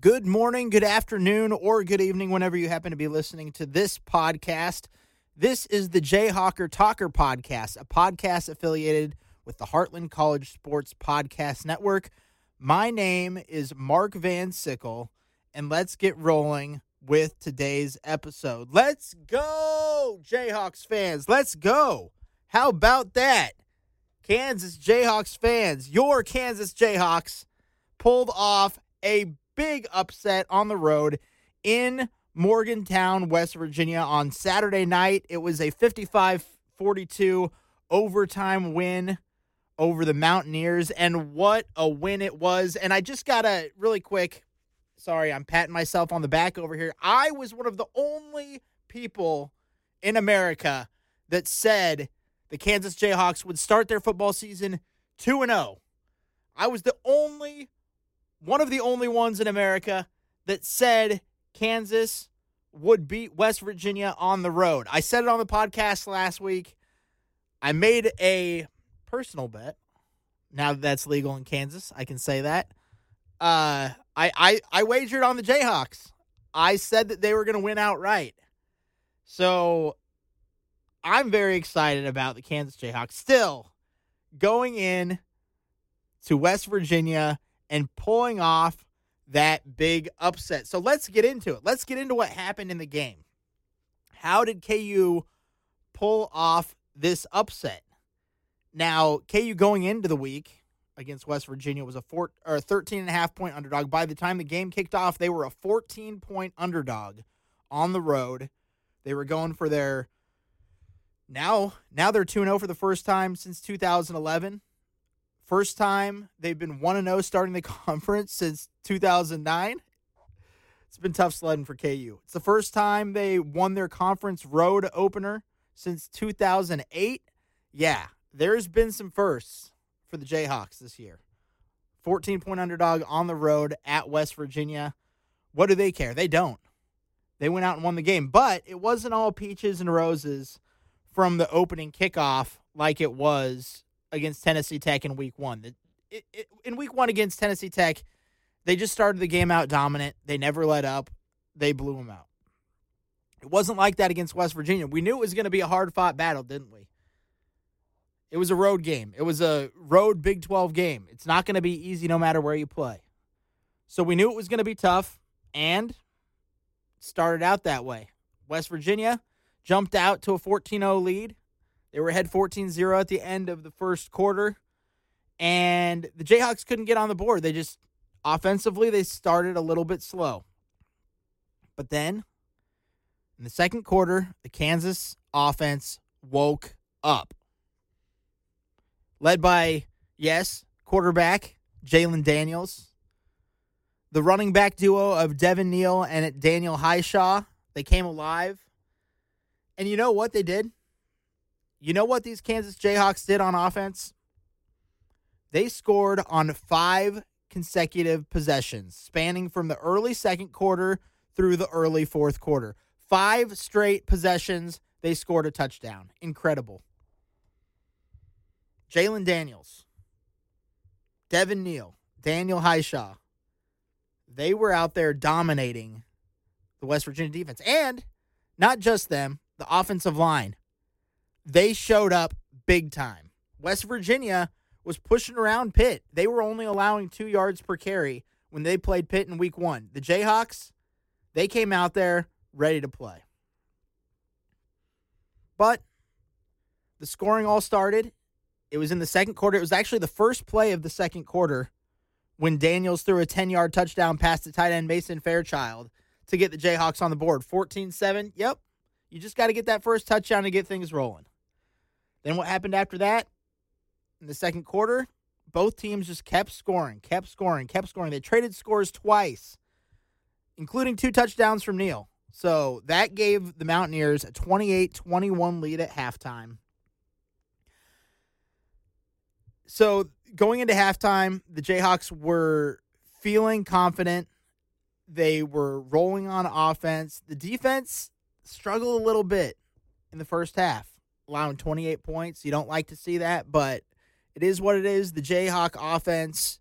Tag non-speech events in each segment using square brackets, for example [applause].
Good morning, good afternoon, or good evening, whenever you happen to be listening to this podcast. This is the Jayhawker Talker Podcast, a podcast affiliated with the Heartland College Sports Podcast Network. My name is Mark Van Sickle, and let's get rolling with today's episode. Let's go, Jayhawks fans. Let's go. How about that? Kansas Jayhawks fans, your Kansas Jayhawks pulled off a big upset on the road in Morgantown, West Virginia on Saturday night. It was a 55 42 overtime win over the Mountaineers, and what a win it was. And I just got to really quick sorry, I'm patting myself on the back over here. I was one of the only people in America that said the Kansas Jayhawks would start their football season 2 and 0. I was the only one of the only ones in America that said Kansas would beat West Virginia on the road. I said it on the podcast last week. I made a personal bet. Now that that's legal in Kansas, I can say that. Uh, I, I, I wagered on the Jayhawks. I said that they were going to win outright. So I'm very excited about the Kansas Jayhawks. Still going in to West Virginia and pulling off that big upset. So let's get into it. Let's get into what happened in the game. How did KU pull off this upset? Now, KU going into the week against West Virginia was a four or 13 and a half point underdog. By the time the game kicked off, they were a 14 point underdog on the road. They were going for their now now they're 2 0 for the first time since 2011. First time they've been 1 0 starting the [laughs] conference since 2009. It's been tough sledding for KU. It's the first time they won their conference road opener since 2008. Yeah, there's been some firsts for the Jayhawks this year. 14 point underdog on the road at West Virginia. What do they care? They don't. They went out and won the game, but it wasn't all peaches and roses from the opening kickoff like it was against Tennessee Tech in week one. It, it, in week one against Tennessee Tech, they just started the game out dominant. They never let up. They blew them out. It wasn't like that against West Virginia. We knew it was going to be a hard fought battle, didn't we? It was a road game. It was a road Big 12 game. It's not going to be easy no matter where you play. So we knew it was going to be tough and started out that way. West Virginia jumped out to a 14 0 lead. They were ahead 14 0 at the end of the first quarter. And the Jayhawks couldn't get on the board. They just, offensively, they started a little bit slow. But then, in the second quarter, the Kansas offense woke up. Led by, yes, quarterback Jalon Daniels. The running back duo of Devin Neal and Daniel Hishaw. they came alive. And you know what they did? You know what these Kansas Jayhawks did on offense? They scored on five consecutive possessions, spanning from the early second quarter through the early fourth quarter. Five straight possessions, they scored a touchdown. Incredible. Jalon Daniels, Devin Neal, Daniel Hishaw, they were out there dominating the West Virginia defense. And not just them, the offensive line they showed up big time. West Virginia was pushing around Pitt. They were only allowing two yards per carry when they played Pitt in week one. The Jayhawks, they came out there ready to play. But the scoring all started. It was in the second quarter. It was actually the first play of the second quarter when Daniels threw a 10 yard touchdown pass to tight end Mason Fairchild to get the Jayhawks on the board. 14 7. Yep. You just got to get that first touchdown to get things rolling. Then what happened after that? In the second quarter, both teams just kept scoring, kept scoring, kept scoring. They traded scores twice, including two touchdowns from Neal. So that gave the Mountaineers a 28 21 lead at halftime. So going into halftime, the Jayhawks were feeling confident. They were rolling on offense. The defense struggled a little bit in the first half allowing 28 points. You don't like to see that, but it is what it is. The Jayhawk offense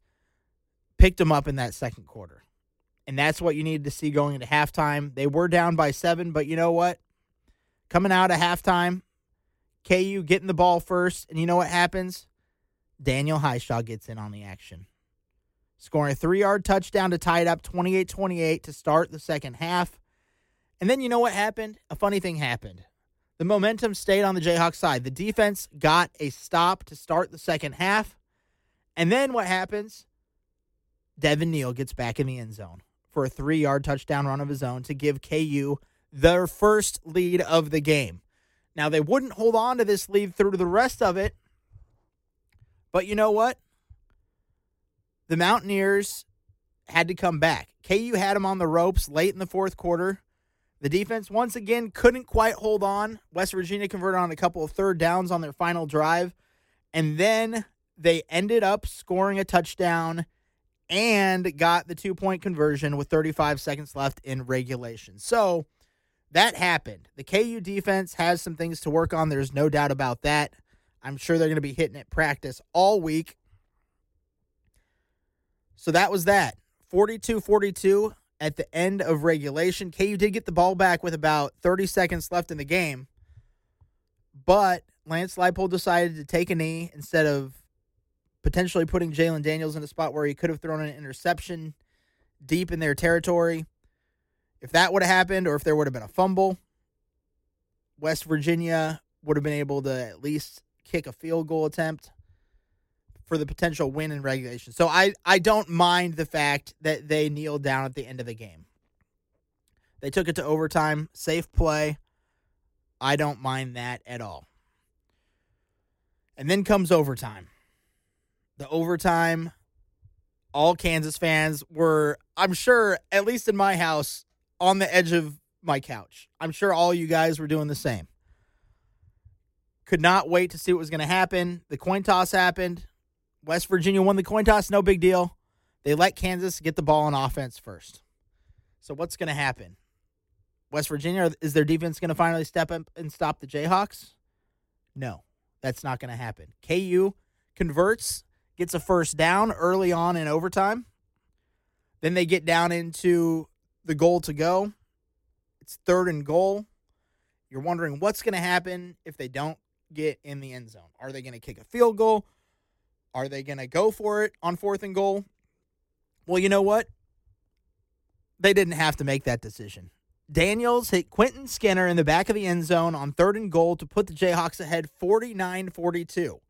picked them up in that second quarter. And that's what you needed to see going into halftime. They were down by seven, but you know what? Coming out of halftime, KU getting the ball first, and you know what happens? Daniel Hishaw gets in on the action, scoring a three yard touchdown to tie it up 28 28 to start the second half. And then you know what happened? A funny thing happened. The momentum stayed on the Jayhawks side. The defense got a stop to start the second half. And then what happens? Devin Neal gets back in the end zone for a three yard touchdown run of his own to give KU their first lead of the game. Now, they wouldn't hold on to this lead through the rest of it. But you know what? The Mountaineers had to come back. KU had them on the ropes late in the fourth quarter. The defense, once again, couldn't quite hold on. West Virginia converted on a couple of third downs on their final drive. And then they ended up scoring a touchdown and got the two point conversion with 35 seconds left in regulation. So that happened. The KU defense has some things to work on. There's no doubt about that. I'm sure they're going to be hitting it practice all week. So that was that. 42 42 at the end of regulation. KU did get the ball back with about 30 seconds left in the game, but Lance Leipold decided to take a knee instead of potentially putting Jalon Daniels in a spot where he could have thrown an interception deep in their territory. If that would have happened, or if there would have been a fumble, West Virginia would have been able to at least kick a field goal attempt for the potential win in regulation. So I, I don't mind the fact that they kneeled down at the end of the game. They took it to overtime, safe play. I don't mind that at all. And then comes overtime. The overtime, all Kansas fans were, I'm sure, at least in my house, on the edge of my couch. I'm sure all you guys were doing the same. Could not wait to see what was going to happen. The coin toss happened. West Virginia won the coin toss, no big deal. They let Kansas get the ball on offense first. So what's going to happen? West Virginia is their defense going to finally step up and stop the Jayhawks? No, that's not going to happen. KU converts, gets a first down early on in overtime. Then they get down into the goal to go. It's third and goal. You're wondering what's going to happen if they don't get in the end zone. Are they going to kick a field goal? Are they going to go for it on fourth and goal? Well, you know what? They didn't have to make that decision. Daniels hit Quinton Skinner in the back of the end zone on third and goal to put the Jayhawks ahead 49 42.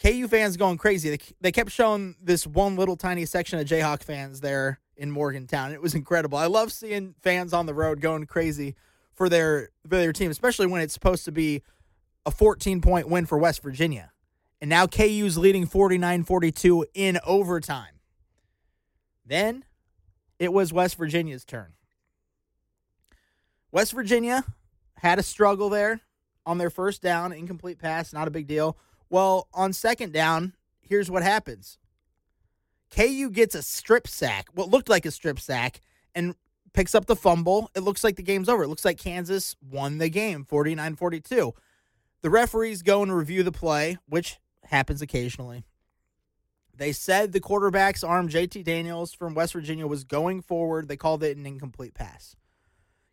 KU fans going crazy. They, they kept showing this one little tiny section of Jayhawk fans there in Morgantown. It was incredible. I love seeing fans on the road going crazy for their for their team, especially when it's supposed to be a 14 point win for West Virginia. And now KU's leading 49 42 in overtime. Then it was West Virginia's turn. West Virginia had a struggle there on their first down, incomplete pass, not a big deal. Well, on second down, here's what happens KU gets a strip sack, what looked like a strip sack, and picks up the fumble. It looks like the game's over. It looks like Kansas won the game 49 42. The referees go and review the play, which happens occasionally. They said the quarterback's arm, JT Daniels from West Virginia, was going forward. They called it an incomplete pass.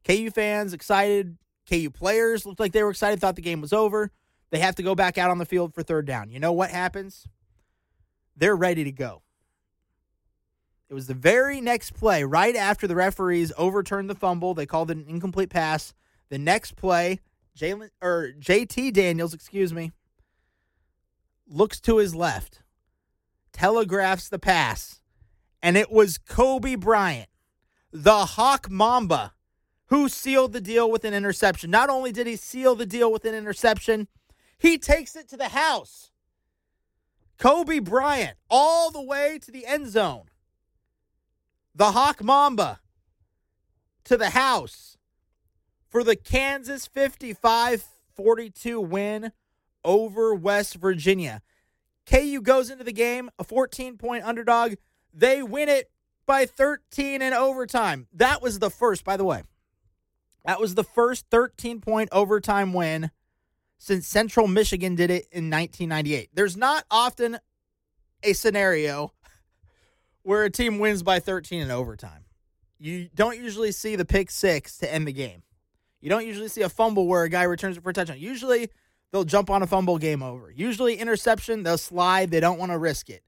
KU fans excited. KU players looked like they were excited, thought the game was over. They have to go back out on the field for third down. You know what happens? They're ready to go. It was the very next play, right after the referees overturned the fumble. They called it an incomplete pass. The next play, Jalon or JT Daniels, excuse me, looks to his left, telegraphs the pass, and it was Cobee Bryant, the Hawk Mamba, who sealed the deal with an interception. Not only did he seal the deal with an interception, he takes it to the house. Cobee Bryant, all the way to the end zone. The Hawk Mamba to the house for the Kansas 55 42 win over West Virginia. KU goes into the game a 14 point underdog. They win it by 13 in overtime. That was the first, by the way. That was the first 13 point overtime win since Central Michigan did it in 1998. There's not often a scenario where a team wins by 13 in overtime. You don't usually see the pick six to end the game. You don't usually see a fumble where a guy returns it for a touchdown. Usually they'll jump on a fumble game over. Usually interception, they'll slide, they don't want to risk it.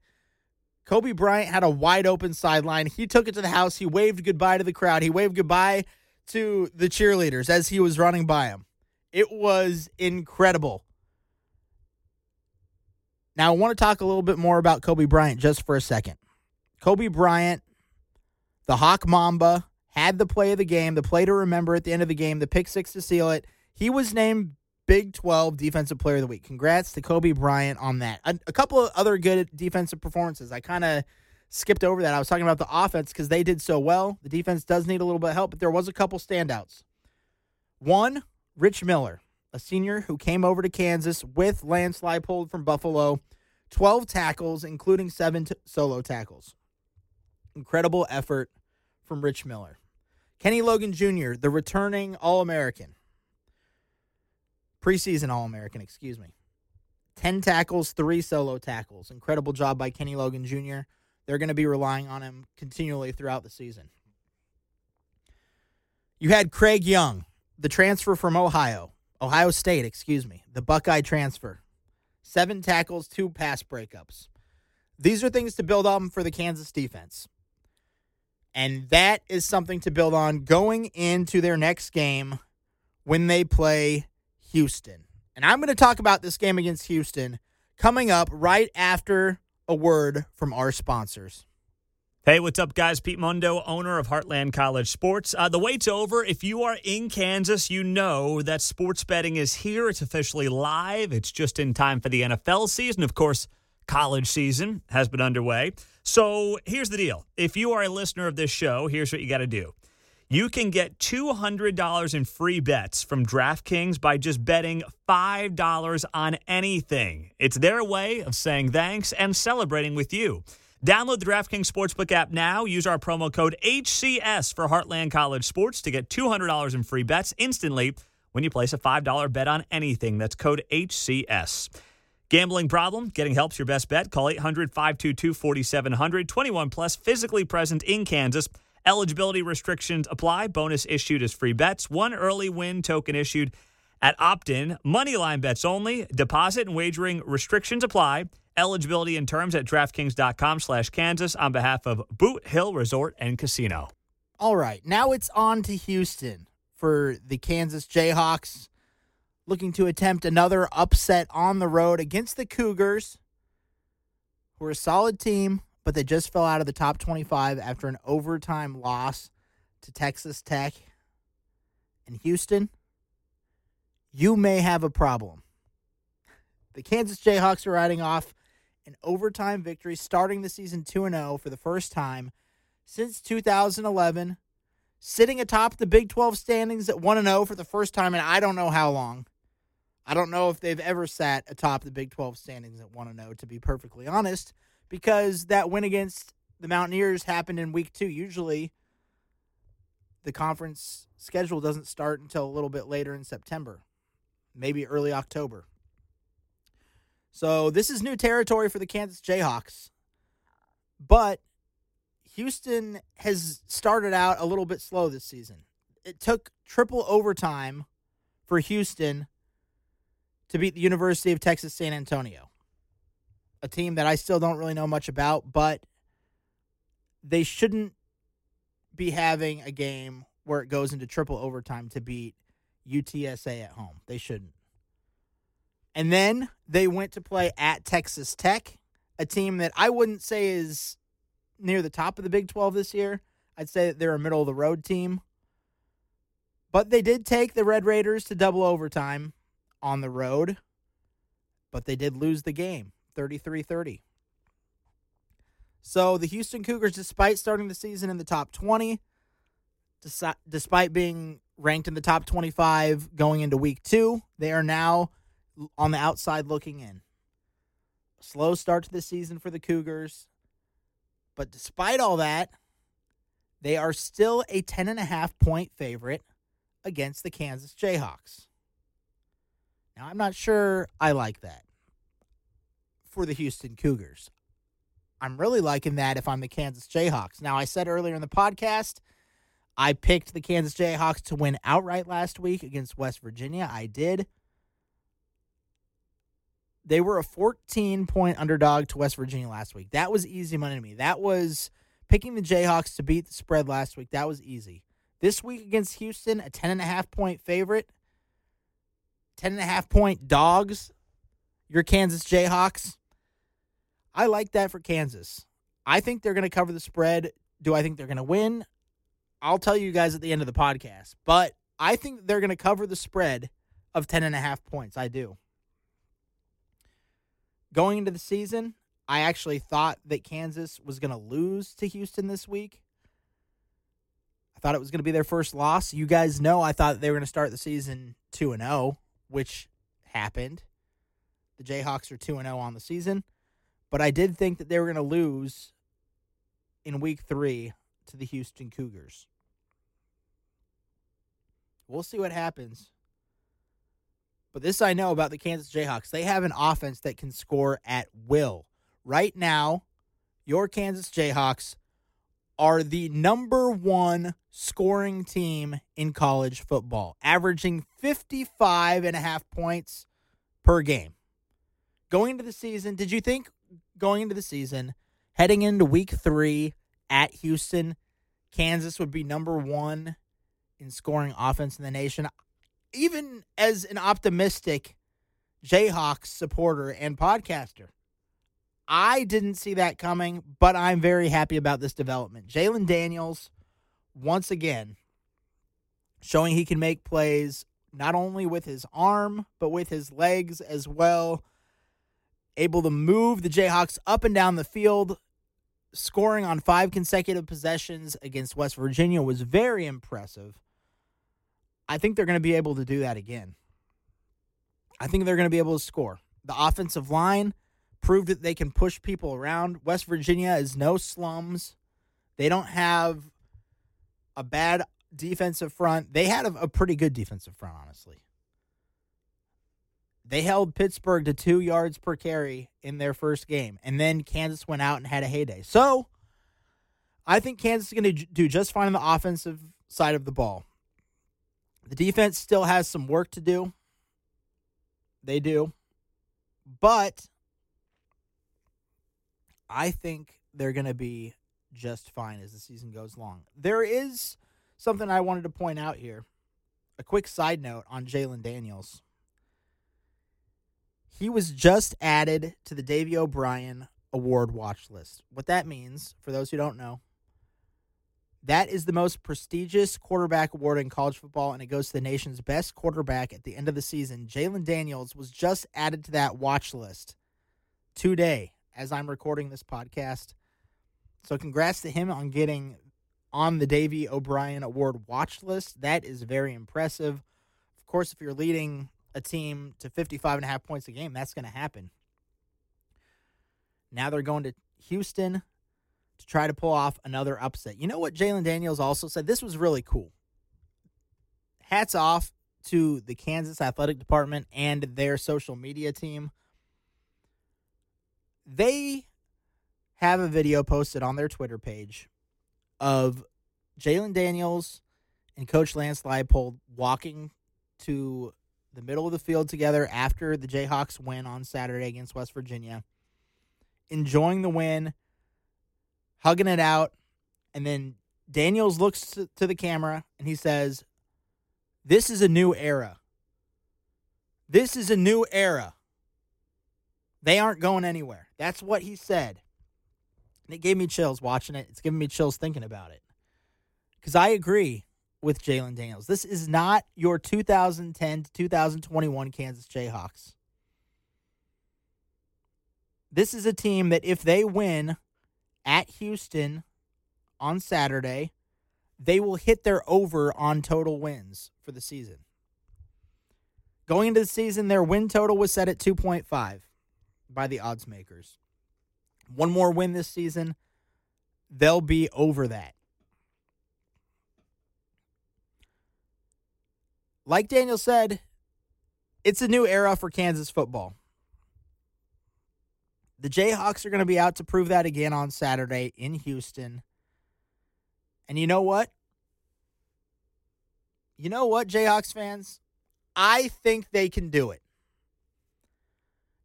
Cobee Bryant had a wide open sideline. He took it to the house. He waved goodbye to the crowd. He waved goodbye to the cheerleaders as he was running by him. It was incredible. Now, I want to talk a little bit more about Cobee Bryant just for a second. Cobee Bryant, the Hawk Mamba, had the play of the game, the play to remember at the end of the game, the pick six to seal it. He was named Big 12 Defensive Player of the Week. Congrats to Cobee Bryant on that. A, a couple of other good defensive performances. I kind of skipped over that. I was talking about the offense because they did so well. The defense does need a little bit of help, but there was a couple standouts. One, Rich Miller, a senior who came over to Kansas with Lance Leipold from Buffalo, 12 tackles, including seven t- solo tackles. Incredible effort from Rich Miller. Kenny Logan Jr., the returning All American, preseason All American, excuse me. 10 tackles, three solo tackles. Incredible job by Kenny Logan Jr. They're going to be relying on him continually throughout the season. You had Craig Young, the transfer from Ohio, Ohio State, excuse me, the Buckeye transfer. Seven tackles, two pass breakups. These are things to build on for the Kansas defense. And that is something to build on going into their next game when they play Houston. And I'm going to talk about this game against Houston coming up right after a word from our sponsors. Hey, what's up, guys? Pete Mundo, owner of Heartland College Sports. Uh, the wait's over. If you are in Kansas, you know that sports betting is here. It's officially live. It's just in time for the NFL season. Of course, college season has been underway. So here's the deal if you are a listener of this show, here's what you got to do. You can get $200 in free bets from DraftKings by just betting $5 on anything. It's their way of saying thanks and celebrating with you. Download the DraftKings Sportsbook app now. Use our promo code HCS for Heartland College Sports to get $200 in free bets instantly when you place a $5 bet on anything. That's code HCS. Gambling problem? Getting help's your best bet. Call 800 522 4700. 21 plus, physically present in Kansas. Eligibility restrictions apply. Bonus issued as free bets. One early win token issued at opt in. Moneyline bets only. Deposit and wagering restrictions apply. Eligibility and terms at DraftKings.com slash Kansas on behalf of Boot Hill Resort and Casino. All right. Now it's on to Houston for the Kansas Jayhawks looking to attempt another upset on the road against the Cougars, who are a solid team but they just fell out of the top 25 after an overtime loss to Texas Tech and Houston. You may have a problem. The Kansas Jayhawks are riding off an overtime victory, starting the season 2 0 for the first time since 2011, sitting atop the Big 12 standings at 1 0 for the first time in I don't know how long. I don't know if they've ever sat atop the Big 12 standings at 1 0, to be perfectly honest because that win against the Mountaineers happened in week two. Usually, the conference schedule doesn't start until a little bit later in September, maybe early October. So, this is new territory for the Kansas Jayhawks. But Houston has started out a little bit slow this season. It took triple overtime for Houston to beat the University of Texas San Antonio a team that I still don't really know much about, but they shouldn't be having a game where it goes into triple overtime to beat UTSA at home. They shouldn't. And then they went to play at Texas Tech, a team that I wouldn't say is near the top of the Big 12 this year. I'd say they're a middle of the road team. But they did take the Red Raiders to double overtime on the road, but they did lose the game. 33 30. So the Houston Cougars, despite starting the season in the top 20, despite being ranked in the top 25 going into week two, they are now on the outside looking in. Slow start to the season for the Cougars. But despite all that, they are still a 10.5 point favorite against the Kansas Jayhawks. Now, I'm not sure I like that for the Houston Cougars. I'm really liking that if I'm the Kansas Jayhawks. Now, I said earlier in the podcast, I picked the Kansas Jayhawks to win outright last week against West Virginia. I did. They were a 14 point underdog to West Virginia last week. That was easy money to me. That was picking the Jayhawks to beat the spread last week. That was easy. This week against Houston, a 10.5 point favorite, 10.5 point dogs, your Kansas Jayhawks. I like that for Kansas. I think they're going to cover the spread. Do I think they're going to win? I'll tell you guys at the end of the podcast. But I think they're going to cover the spread of 10.5 points. I do. Going into the season, I actually thought that Kansas was going to lose to Houston this week. I thought it was going to be their first loss. You guys know I thought they were going to start the season 2 and 0, which happened. The Jayhawks are 2 and 0 on the season, but I did think that they were going to lose in week 3 to the Houston Cougars. We'll see what happens. But this I know about the Kansas Jayhawks. They have an offense that can score at will. Right now, your Kansas Jayhawks are the number one scoring team in college football, averaging 55 and a half points per game. Going into the season, did you think going into the season, heading into week three at Houston, Kansas would be number one in scoring offense in the nation? Even as an optimistic Jayhawks supporter and podcaster, I didn't see that coming, but I'm very happy about this development. Jalon Daniels, once again, showing he can make plays not only with his arm, but with his legs as well. Able to move the Jayhawks up and down the field, scoring on five consecutive possessions against West Virginia was very impressive. I think they're going to be able to do that again. I think they're going to be able to score. The offensive line proved that they can push people around. West Virginia is no slums. They don't have a bad defensive front. They had a, a pretty good defensive front, honestly. They held Pittsburgh to two yards per carry in their first game, and then Kansas went out and had a heyday. So, I think Kansas is going to do just fine on the offensive side of the ball. The defense still has some work to do. They do. But I think they're going to be just fine as the season goes along. There is something I wanted to point out here. A quick side note on Jalon Daniels. He was just added to the Davey O'Brien Award watch list. What that means, for those who don't know, that is the most prestigious quarterback award in college football, and it goes to the nation's best quarterback at the end of the season. Jalon Daniels was just added to that watch list today as I'm recording this podcast. So congrats to him on getting on the Davey O'Brien Award watch list. That is very impressive. Of course, if you're leading a team to 55 and a half points a game, that's going to happen. Now they're going to Houston to try to pull off another upset. You know what Jalon Daniels also said? This was really cool. Hats off to the Kansas Athletic Department and their social media team they have a video posted on their Twitter page of Jalon Daniels and Coach Lance Leipold walking to the middle of the field together after the Jayhawks win on Saturday against West Virginia, enjoying the win, hugging it out, and then Daniels looks to, the camera and he says, This is a new era. This is a new era. They aren't going anywhere. That's what he said. And it gave me chills watching it. It's giving me chills thinking about it. Because I agree with Jalon Daniels. This is not your 2010 to 2021 Kansas Jayhawks. This is a team that if they win at Houston on Saturday, they will hit their over on total wins for the season. Going into the season, their win total was set at 2.5 by the odds makers. One more win this season, they'll be over that. Like Daniel said, it's a new era for Kansas football. The Jayhawks are going to be out to prove that again on Saturday in Houston. And you know what? You know what, Jayhawks fans? I think they can do it.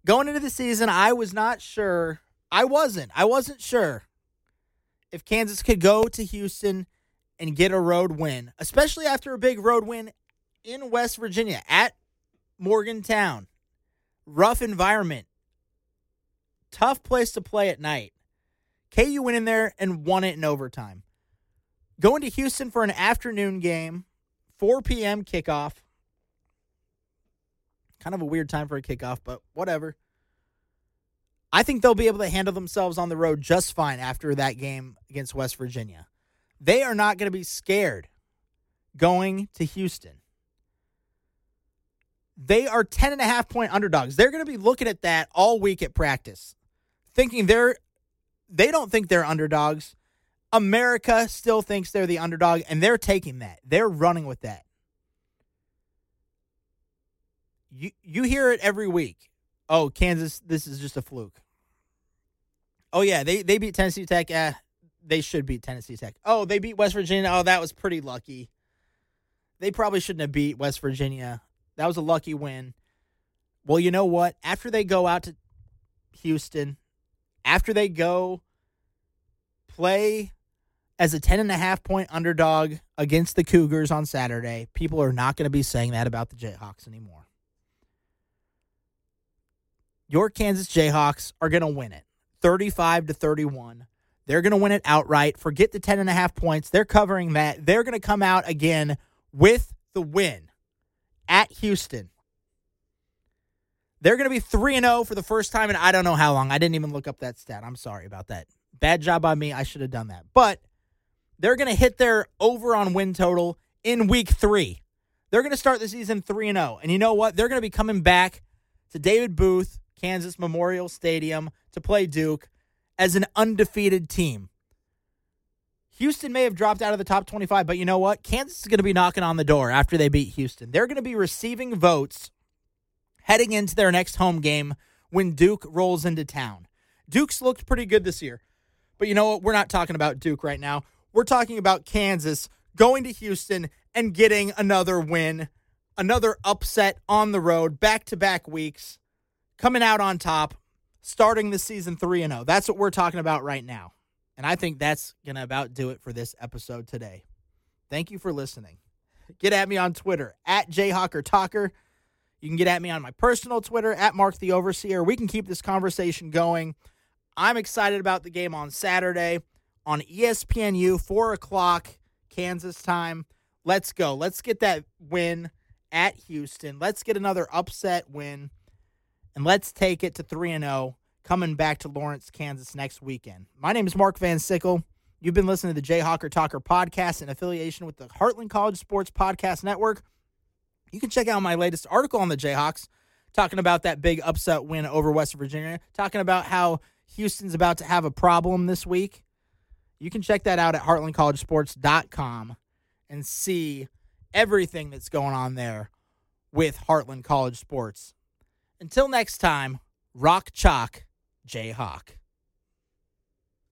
Going into the season, I was not sure. I wasn't. I wasn't sure if Kansas could go to Houston and get a road win, especially after a big road win in West Virginia at Morgantown. Rough environment. Tough place to play at night. KU went in there and won it in overtime. Going to Houston for an afternoon game, 4 p.m. kickoff. Kind of a weird time for a kickoff, but whatever. I think they'll be able to handle themselves on the road just fine after that game against West Virginia. They are not going to be scared going to Houston. They are 10 and a half point underdogs. They're going to be looking at that all week at practice, thinking they're they don't think they're underdogs. America still thinks they're the underdog, and they're taking that. They're running with that. You you hear it every week. Oh, Kansas, this is just a fluke. Oh yeah, they they beat Tennessee Tech. Eh, they should beat Tennessee Tech. Oh, they beat West Virginia. Oh, that was pretty lucky. They probably shouldn't have beat West Virginia. That was a lucky win. Well, you know what? After they go out to Houston, after they go play as a 10 and a half point underdog against the Cougars on Saturday, people are not going to be saying that about the Jayhawks anymore. Your Kansas Jayhawks are going to win it 35 to 31. They're going to win it outright. Forget the 10 and a half points. They're covering that. They're going to come out again with the win at Houston. They're going to be 3 and 0 for the first time in I don't know how long. I didn't even look up that stat. I'm sorry about that. Bad job by me. I should have done that. But they're going to hit their over on win total in week 3. They're going to start the season 3 and 0. And you know what? They're going to be coming back to David Booth, Kansas Memorial Stadium to play Duke as an undefeated team. Houston may have dropped out of the top 25, but you know what? Kansas is going to be knocking on the door after they beat Houston. They're going to be receiving votes heading into their next home game when Duke rolls into town. Duke's looked pretty good this year. But you know what? We're not talking about Duke right now. We're talking about Kansas going to Houston and getting another win, another upset on the road, back to back weeks, coming out on top, starting the season 3 and 0. That's what we're talking about right now. And I think that's going to about do it for this episode today. Thank you for listening. Get at me on Twitter at JayhawkerTalker. You can get at me on my personal Twitter at Mark the Overseer. We can keep this conversation going. I'm excited about the game on Saturday on ESPNU, 4 o'clock Kansas time. Let's go. Let's get that win at Houston. Let's get another upset win. And let's take it to 3 and 0 coming back to Lawrence, Kansas next weekend. My name is Mark Van Sickle. You've been listening to the Jayhawker Talker podcast in affiliation with the Heartland College Sports Podcast Network. You can check out my latest article on the Jayhawks, talking about that big upset win over West Virginia, talking about how Houston's about to have a problem this week. You can check that out at heartlandcollegesports.com and see everything that's going on there with Heartland College Sports. Until next time, rock chalk Jayhawk.